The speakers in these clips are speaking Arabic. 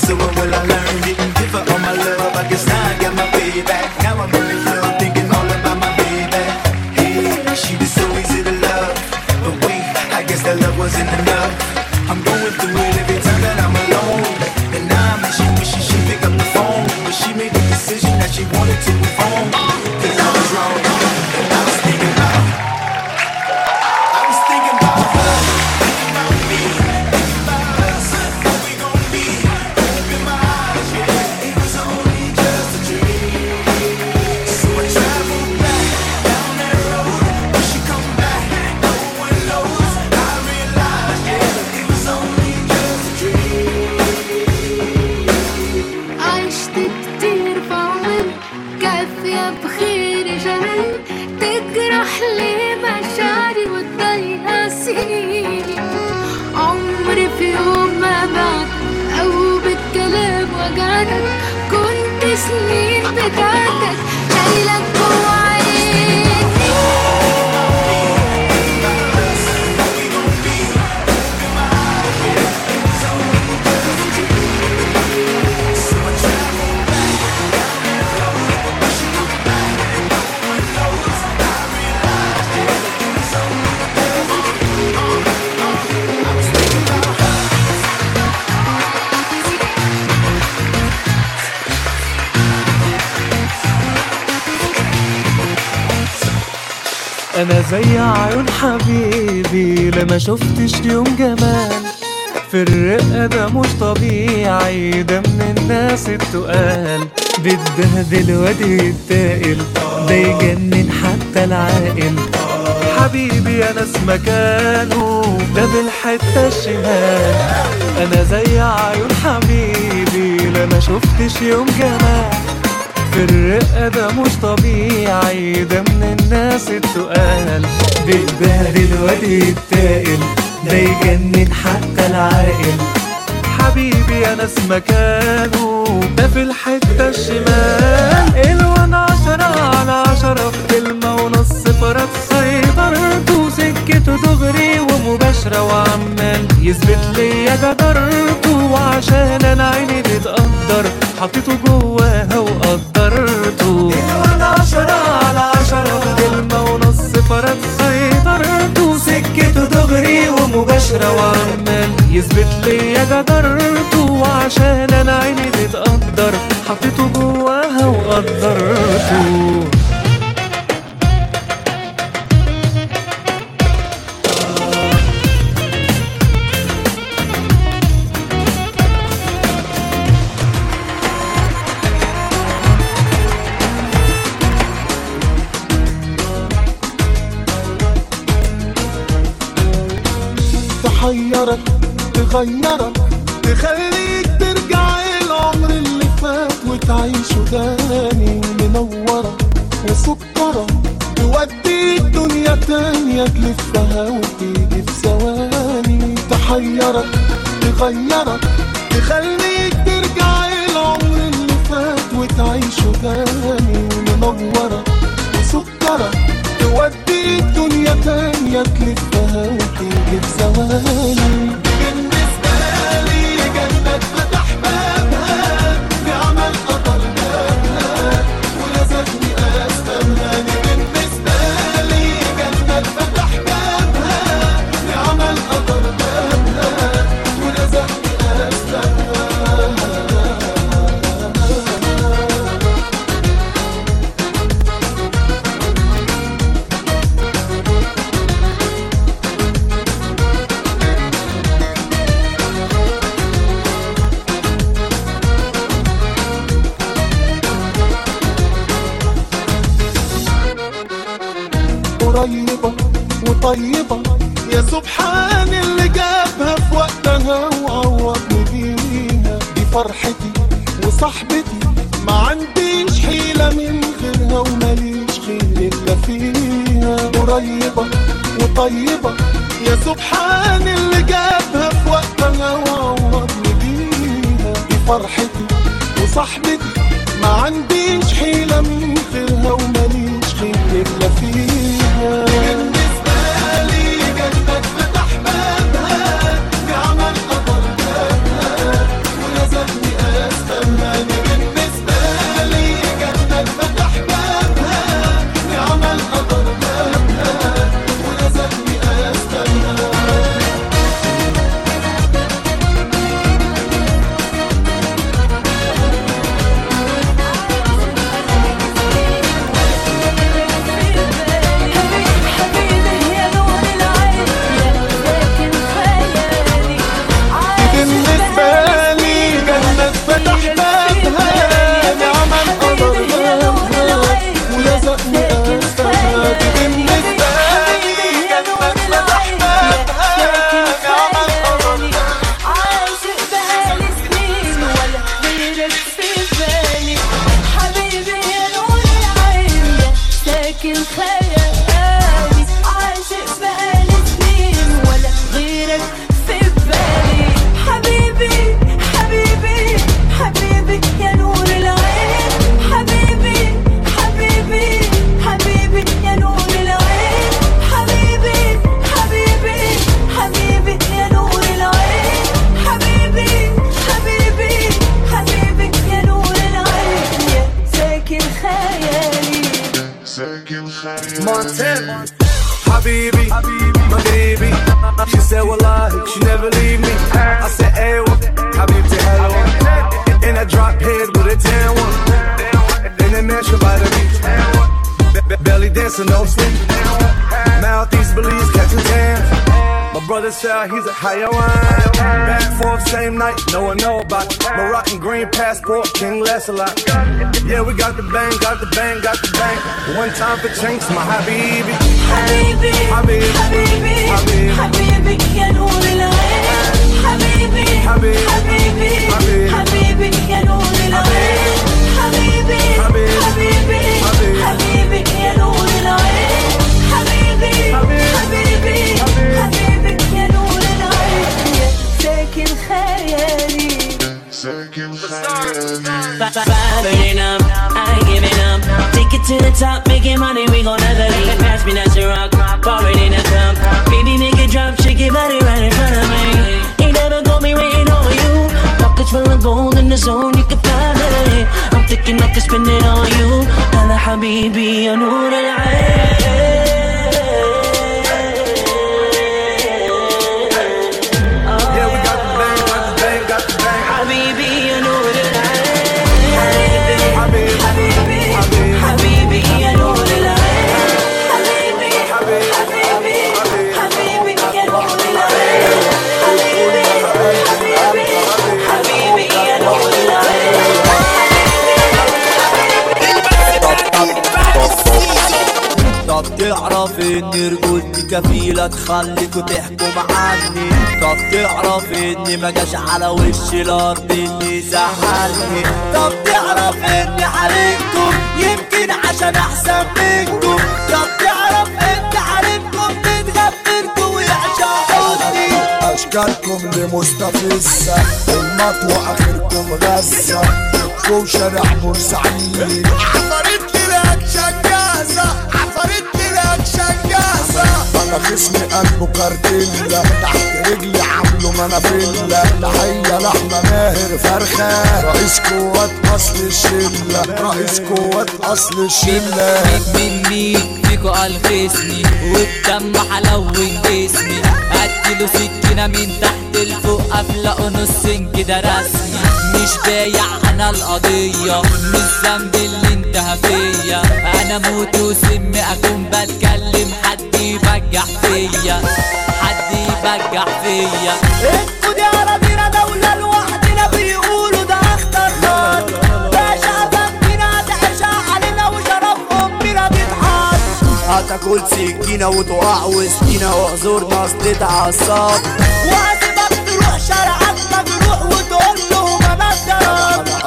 so when will I learn it? Give her all my love, I guess I got أنا زي عيون حبيبي لما شفتش يوم جمال. في الرقة ده مش طبيعي ده من الناس التقال. بتبهدل وادي التائل ده يجنن حتى العاقل. حبيبي أنا مكانه ده بالحتة الشمال أنا زي عيون حبيبي لما شفتش يوم جمال. في ده مش طبيعي. ده من الناس التقال. بيتبهدل وادي التائل ده يجنن حتى العاقل. حبيبي أنا مكانه ده في الحتة الشمال. سكته دغري ومباشرة وعمال يثبت ليا جدرته وعشان أنا عيني بتقدر. حطيته جواها وقدرته. الوان عشرة على عشرة. كلمة ونص فرق سيطرته. سكته دغري ومباشرة وعمال يثبت ليا جدرته وعشان أنا عيني بتقدر. حطيته جواها وقدرته. تحيرك تغيرك تخليك ترجع العمر اللي فات وتعيشه تاني منورة وسكرة توديك دنيا تانية تلفها وتيجي في ثواني. تحيرك تغيرك تخليك ترجع العمر اللي فات وتعيشه تاني منورة وسكرة. توديك دنيا تانية تلفها وتيجي في ثواني وطيبة. يا سبحان اللي جابها في وقتها وعوضني بيها دي فرحتي وصاحبتي ما عنديش حيلة من غيرها Said, Wallahi, she never leave me. I said, Hey, Habibti, hello. And I drop head with a tan one. The mansion by the beach. Be- Belly dancing, no sleep. brother said he's a Hayawan. Back forth same night, no one know about it. Moroccan green passport, King Lancelot. Yeah, we got the bang, got the bang, got the bang. One time for change, my habibi. حبيبي حبيبي حبيبي حبيبي حبيبي يا نور العين حبيبي حبيبي حبيبي حبيبي حبيبي يا نور العين حبيبي حبيبي حبيبي حبيبي حبيبي يا نور ساكن خيالي Burning up, I ain't giving up. Take it to the top, making money, we gon' never leave. Pass me that rock, pour it in a cup. Baby, make it drop, shake your body right in front of me. Ain't never gon' be waiting on you. Pockets full of gold in the zone, you can find it. I'm thinking I can spend it on you. أنا حبيبي يا نور العين. كفيلة تخليكوا تحكم عني. طب تعرف ان ما جاش على وش الأرض اللي زعلني طب تعرف ان حريمكم يمكن عشان أحسن منكم. طب تعرف ان حريمكم بتغفلكوا ويعشقوني أشكالكم لمستفزة المطوة اخركم غزة. شارع بورسعيد أنا خصمي قلبه كارتيلا تحت رجلي عامله منافيلا تحية لحمة ماهر فرخة. رئيس قوات أصل الشلة. رئيس قوات أصل الشلة. من مين فيكو الخصني والدم حلون جسمي. اديله سكينة من تحت لفوق افلقه نص كده رسمي. مش بايع أنا القضية. مش ذنب اللي انتهى فيا. أنا موت وسم أكون بتكلم حد يبجح فيا حد يبجح فيا. أنتوا دي اراضينا دولة لوحدنا بيقولوا ده أخطر خط باشا بنتنا تعيشها علينا وشرف امنا بيتحط هتاكل سكينة وتقع وسكينة واعذرنا اصل اتعصب وهسيبك تروح شارعك مجروح وتقول لهم أنا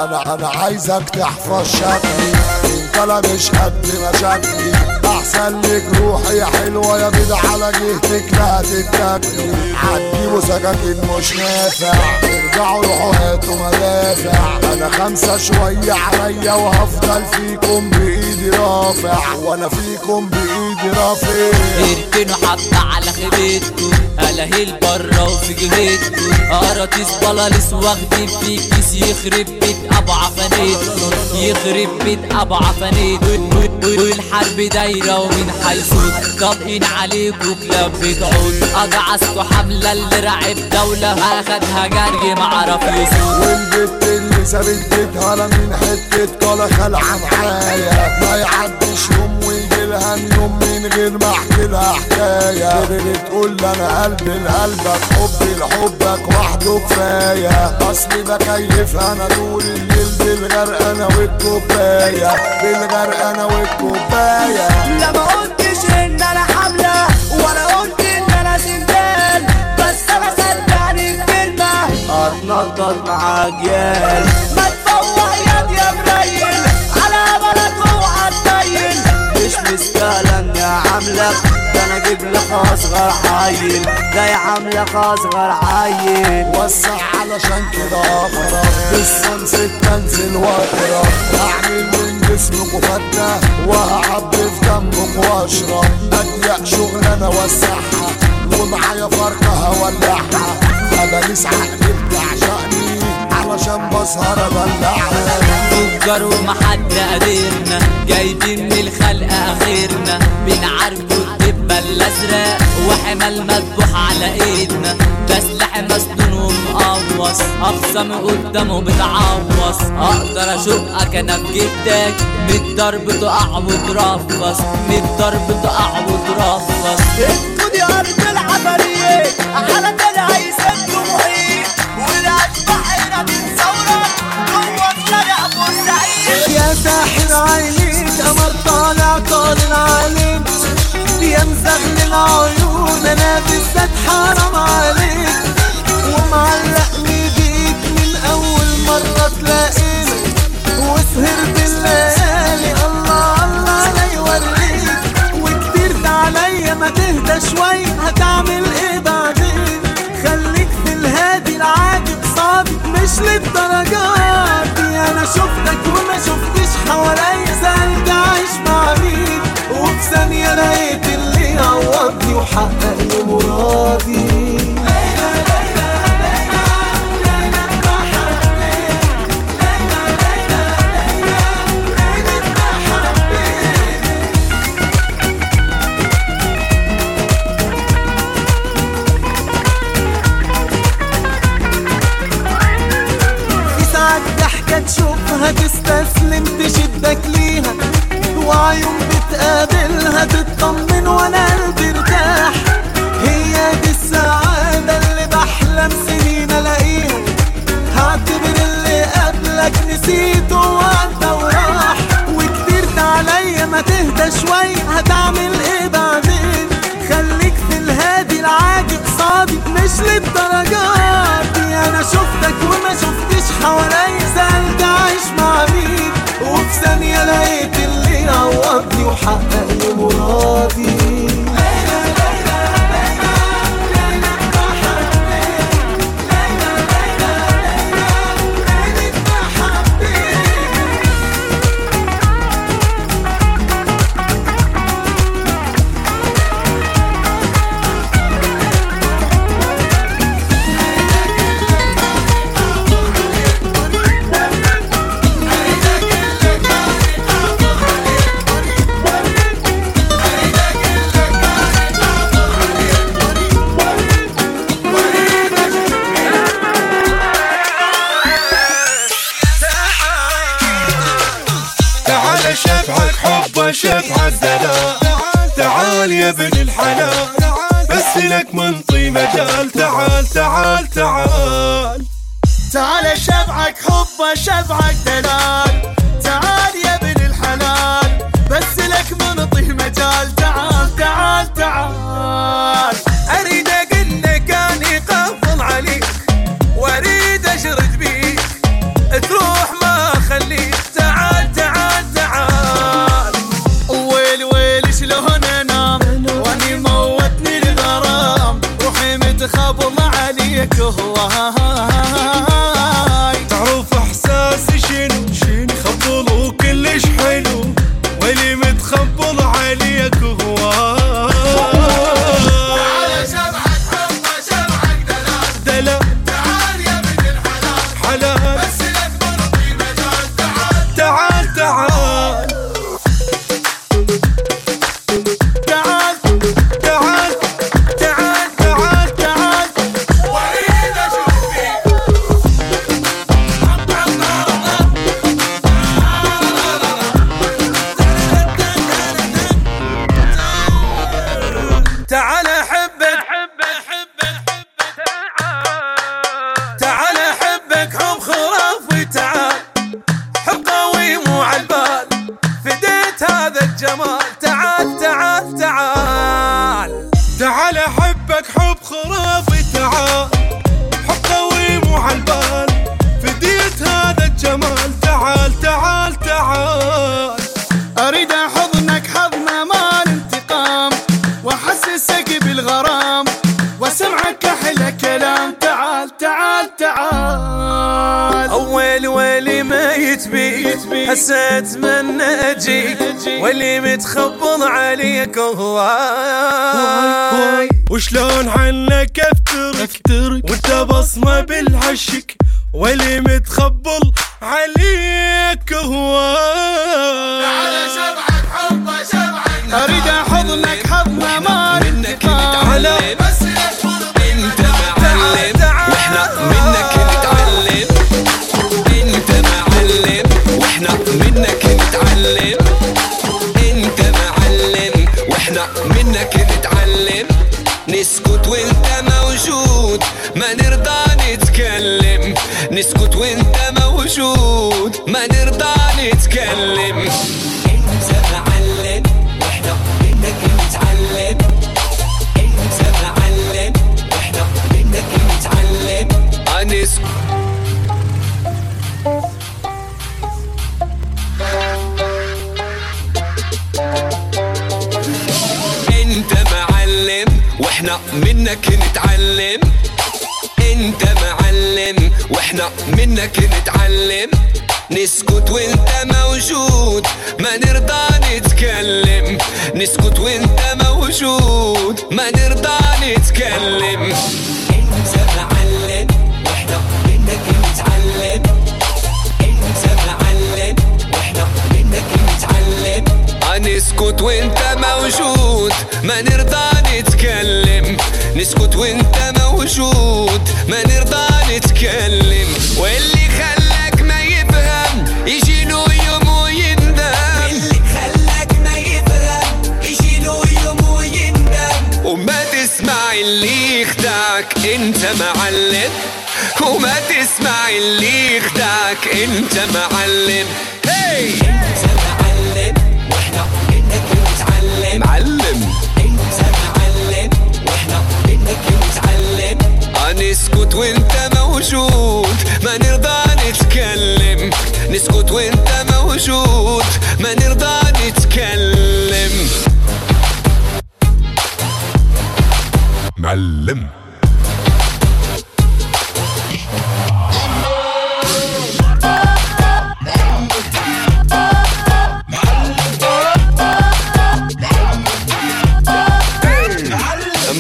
أنا أنا عايزك تحفظ شكلي انت لا مش قد مشاكلي أحسن لك روحي يا حلوة يا بيض على جهتك لا هتتاكلي عدي سكاكين مش نافع. ارجعوا روحوا هاتوا مدافع أنا خمسة شوية عليا وهفضل فيكم بإيدي رافع. وأنا فيكم بإيدي رافع اركنوا حبة على خيبتكم الاهي برا وفي جهتكم قراطيس بلاليس واخدين في كيس يخرب بيت أبو عفانيتكم. يخرب بيت أبو عفانيتكم. والحرب دايرة ومن حيث طابقين عليكم كلاب بتعود اجعصكوا حملة اللي رعب دولة اخدها جري معرف يسوق والبت اللي سابت بيتها من حتة كلا خلعة معايا ما يعديش يوم ويجي لها يوم من غير ما أحكي لها حكاية. بتقول لي أنا قلبي لقلبك حبي لحبك وحده كفاية. أصلي بكيف أنا طول الليل بالغرقانة والكوباية. بالغرقانة والكوباية. لا ما قلتش إن أنا حملة ولا قلت إن أنا سندال بس أنا صدقني الكلمة. هتنطط مع اجيال مستاهلة أني عاملك ده أنا أجيب لك اصغر عيل ده يا عاملك اصغر عيل وسع علشان كده اقرا بالشمس تنزل وأقرأ. أعمل من جسمك وفتة وهعبي في جنبك واشرب اضيق شغلانة وسعها ومعايا فرقة هولعها. أنا لسه عقلي علشان بسهر ادلعها تجار ومحد قادرنا جايبين من الخلق الخلق اخرنا بنعاركوا الدبة الأزرق وحمال مذبوح على إيدنا. ده سلاح مسنون ومقوص اخصم قدامه بتعوص أقدر اشقك أنا بجدك من الضرب تقع وترفص. من الضرب تقع وترفص. خد يا ارض العملية على دلع يسد محيط. والاشباح طالع طالع عليك يا مزغلل عيون أنا بالذات حرام عليك. ومعلقني بيك من أول مرة تلاقينا وسهرت الليالي الله الله لا يوريك. وكتير عليا ما تهدى شوي. هتعمل إيه بعدين؟ العادي قصادي مش للدرجات. دي أنا شفتك وما شفتش حواليا سألت عايش مع مين؟ وفي ثانية لقيت اللي يعوضني وحقق لي مرادي. دلال تعال يا ابن الحلال. بس لك منطي مجال. تعال تعال تعال. تعال شبعك حب شبعك دلال. تعال يا ابن الحلال. بس لك منطيه مجال. تعال تعال تعال. أريد أقول لك أني قفل عليك. الجمال تعال تعال تعال. تعال أحبك حب خرافي تعال. حب قوي مو عالبال. فديت هذا الجمال تعال تعال تعال. أريد احضنك حضن مال انتقام. وأحسسك بالغرام. واسمعك أحلى كلام تعال تعال تعال. أول ويلي ما يتبي حسيت من أجيك واللي متخبل عليك هواي وشلون عنك افترك افترك وانت بصمة بالعشق واللي متخبل عليك هواي نسكت وانت موجود. ما نرضى نتكلم. انت معلم وإحنا منك نتعلم انت معلم وإحنا منك نتعلم نسكت انت معلم وإحنا منك نتعلم. انت معلم. وإحنا منك نتعلم نسكت وإنت موجود ما نرضى نتكلم. نسكت وإنت موجود ما نرضى نتكلم. إنت معلم وإحنا منك نتعلم معلم وإحنا منك نتعلم نسكت وانت موجود ما نرضى نتكلم. نسكت وانت موجود ما نرضى نتكلم. واللي خلاك ما يفهم يجي له يوم ويندم. اللي خلاك ما يفهم يجي له يوم ويندم. وما تسمع اللي يخدعك انت معلم. وما تسمع اللي يخدعك انت معلم. هي انت معلم منك نتعلم نسكت وانت موجود ما نرضى نتكلم. نسكت وانت موجود ما نرضى نتكلم. معلم.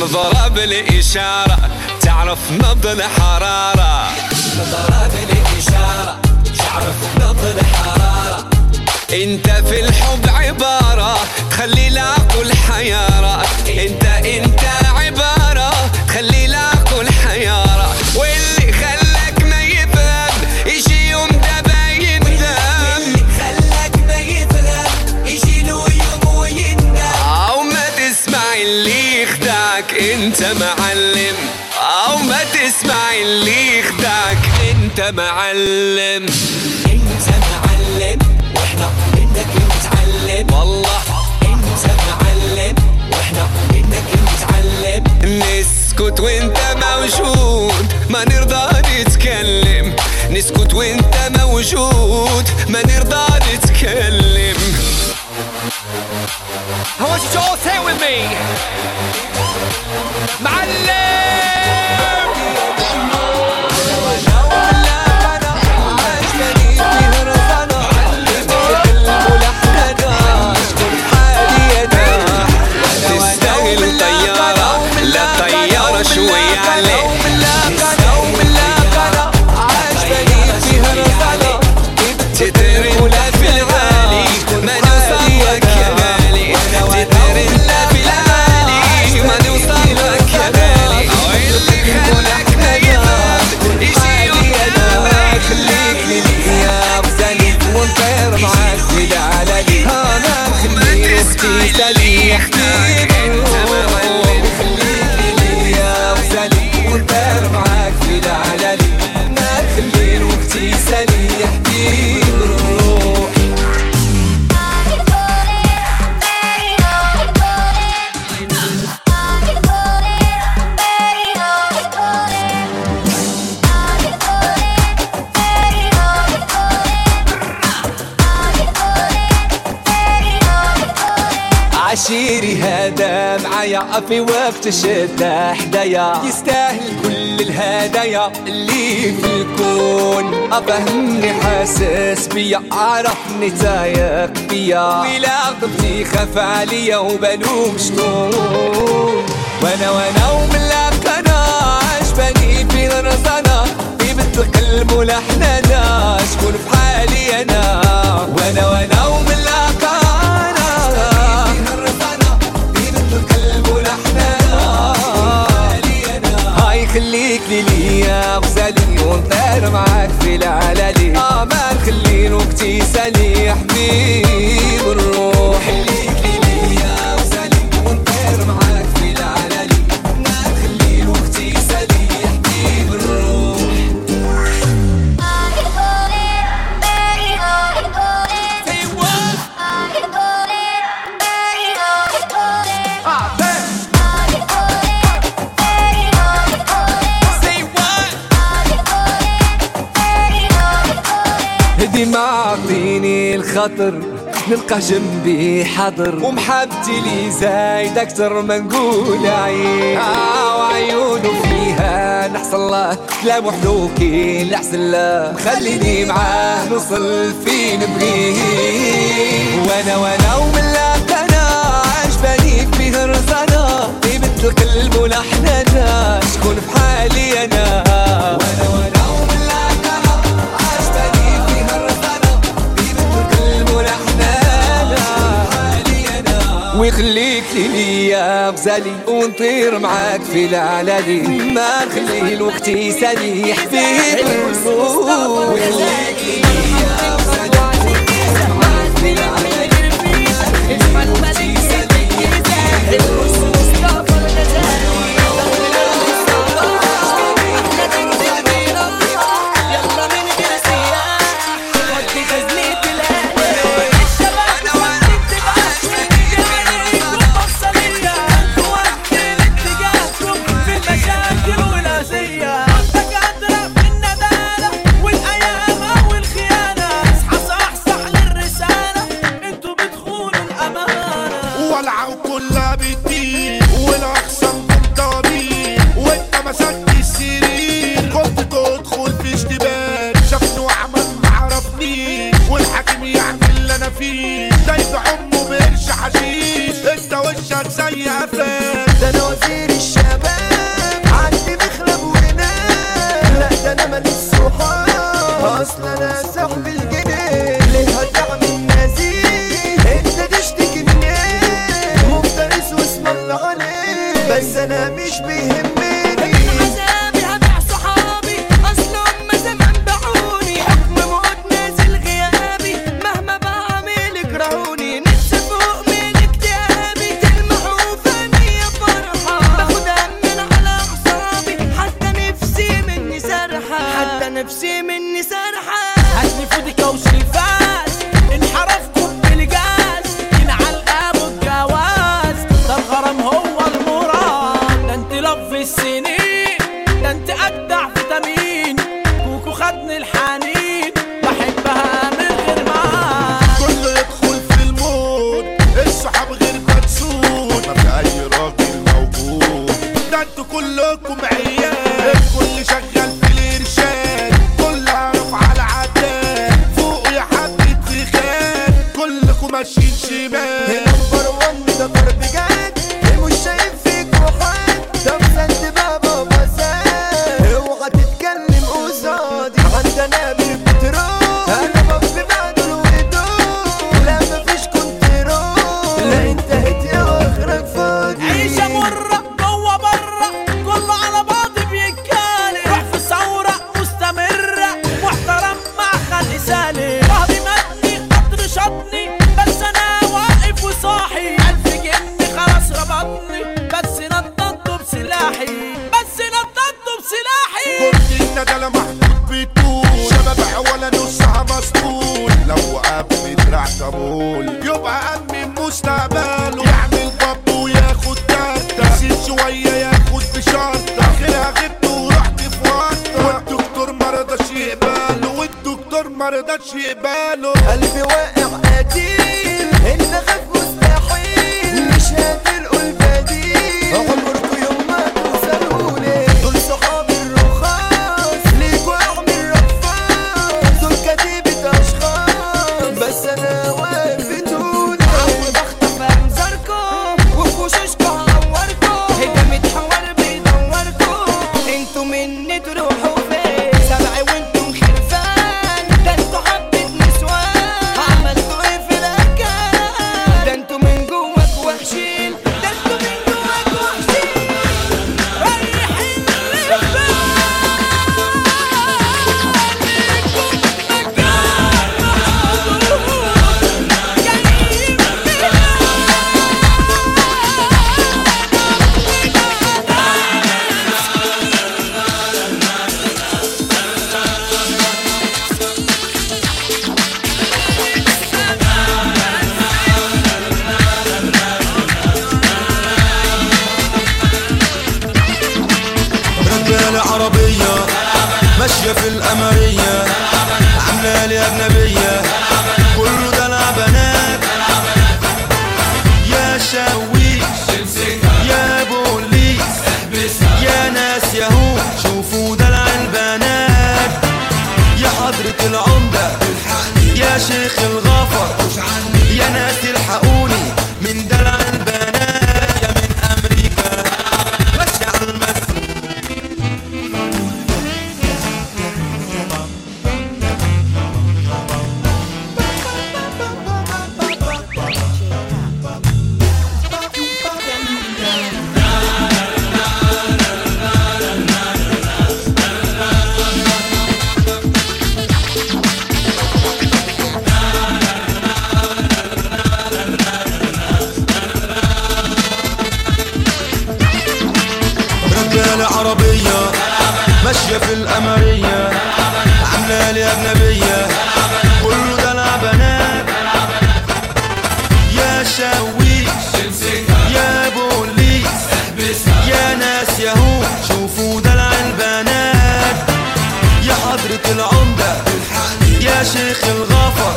مضرب الإشارة تعرف نبض الحرارة. مضرب الإشارة تعرف نبض الحرارة. أنت في الحب عبارة تخلي العقل حيارة. أنت أنت عبارة. معلم انت معلم وإحنا منك نتعلم والله انت معلم وإحنا منك نتعلم نسكت وانت موجود ما نرضى نتكلم. نسكت وانت موجود ما نرضى نتكلم. I want you to all say it with me. تستاهل في وقت الشدة حدايا. يستاهل كل الهدايا اللي في الكون. أفهمني حاسس بيا عرفني تايق بيا. ولا غلطي خاف عليا وبلوم شطون وأنا وأنا وملاك أنا عجباني في الرزانة في بنت القلب ولحنانا شكون في حالي أنا. وأنا وأنا وملاك الله يخليك ليا غزالي ونطير معاك في العلالي. آه ما نخلي وقتي سالي حبيب الروح اللي خاطر نلقى جنبي حاضر. ومحبتي لي زايد أكثر ما نقول عين آه وعيونه فيها نحصل له كلام وحدو كي نحسن خليني معاه نوصل فين نبغيه. وأنا وأنا ومن أنا عجباني فيه رزانا طيبة القلب ولحنانا شكون بحالي أنا؟ وأنا وخليك ليا غزالي ونطير معاك في العلالي. ما نخلي الوقت يسالي حبيبي ويخليك ليا أجنبية يا حضرة العمدة. يا شيخ الغفر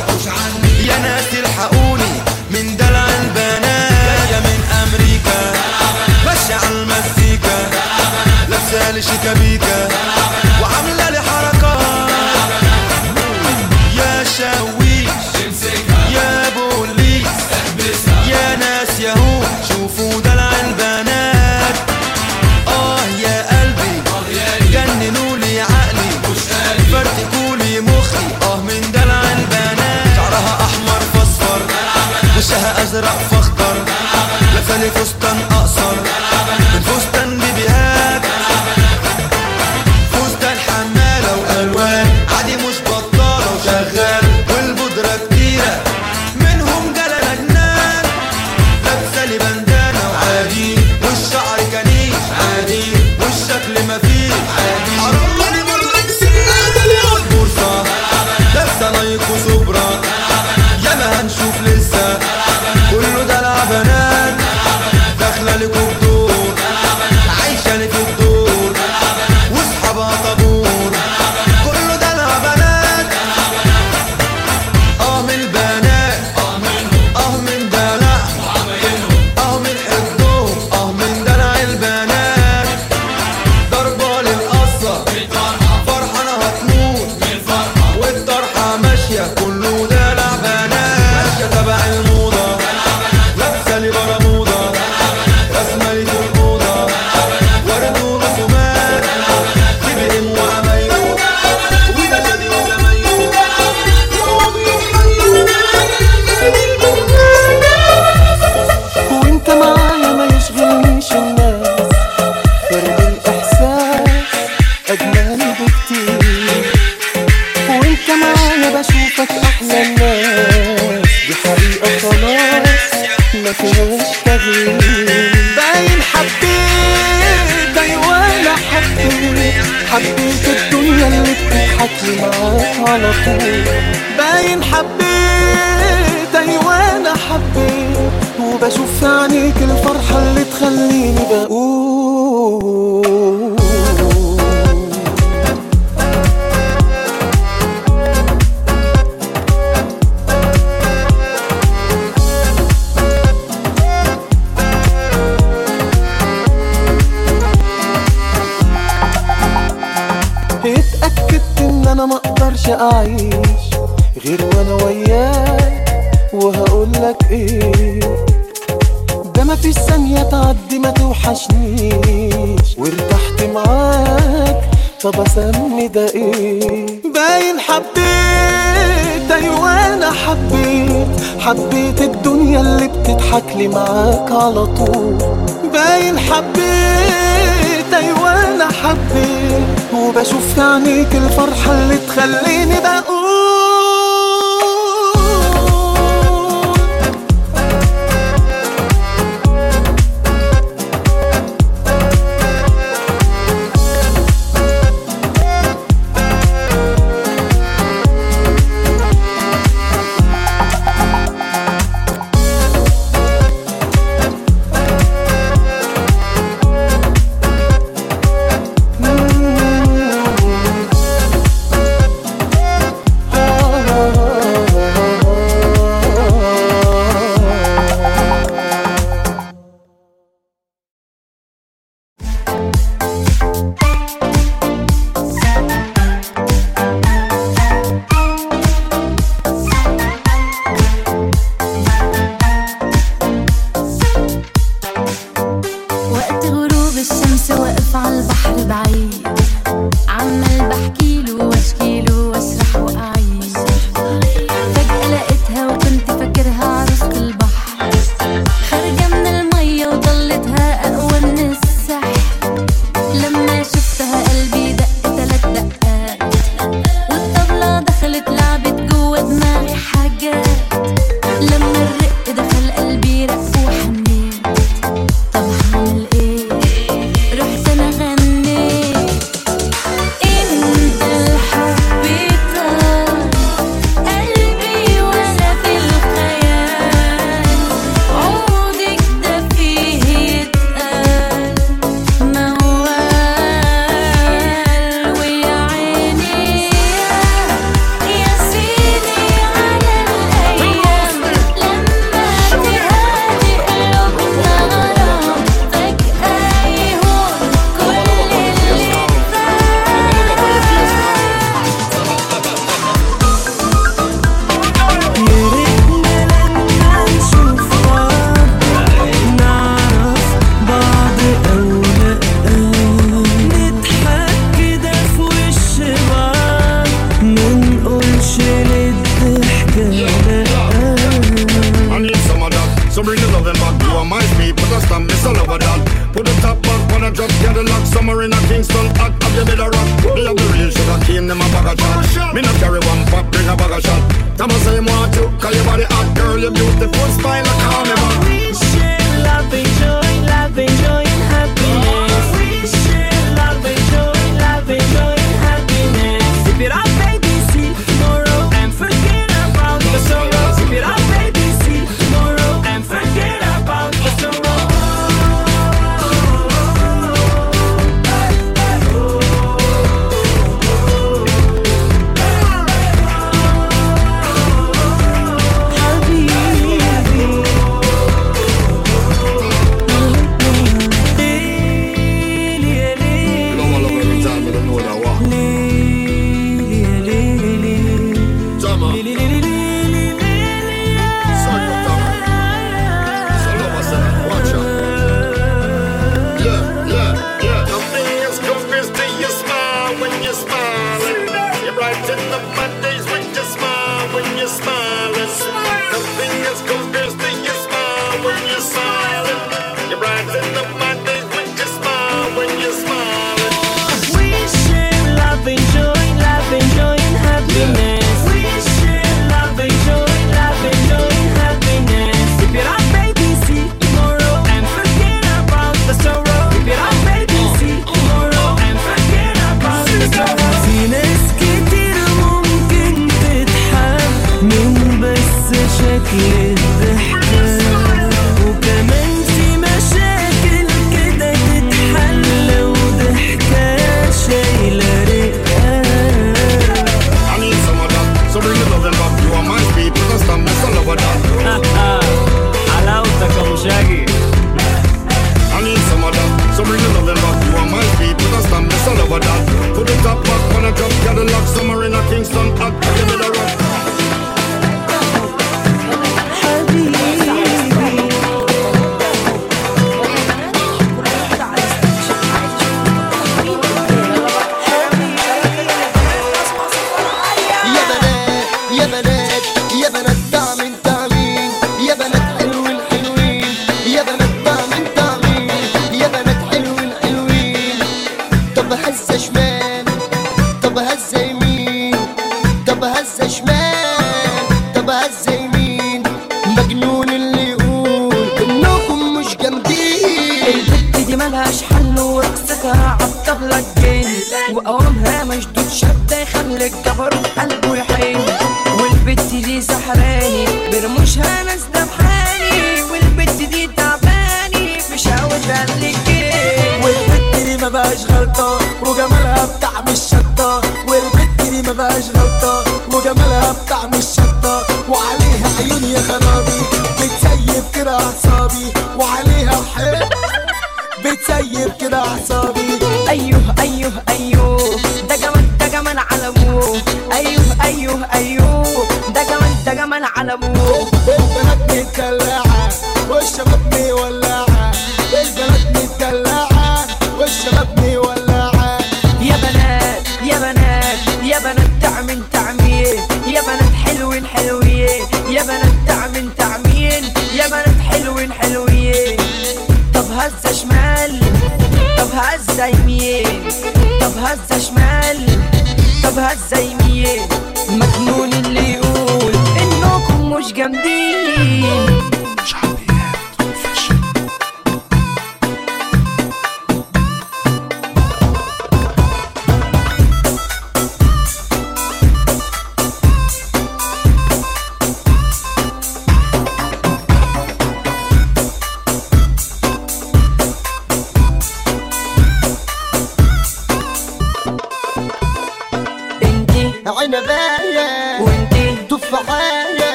يا ناس تلحقوني من دلع البنات. يا من أمريكا. ماشية على المزيكا. لابسة لشيكابيكا. ما في ثانية تعدي ما توحشنيش. وارتحت معاك طب أسمي ده إيه باين حبيت أيوه أنا حبيت. حبيت الدنيا اللي بتضحك لي معاك على طول. باين حبيت أيوه أنا حبيت. وبشوف في عينيك الفرحة اللي تخليني بقول Shaggy. I need some of that. So bring the loving back to a my people can stand me so lower that. Put it back on the top, got the lock, submarine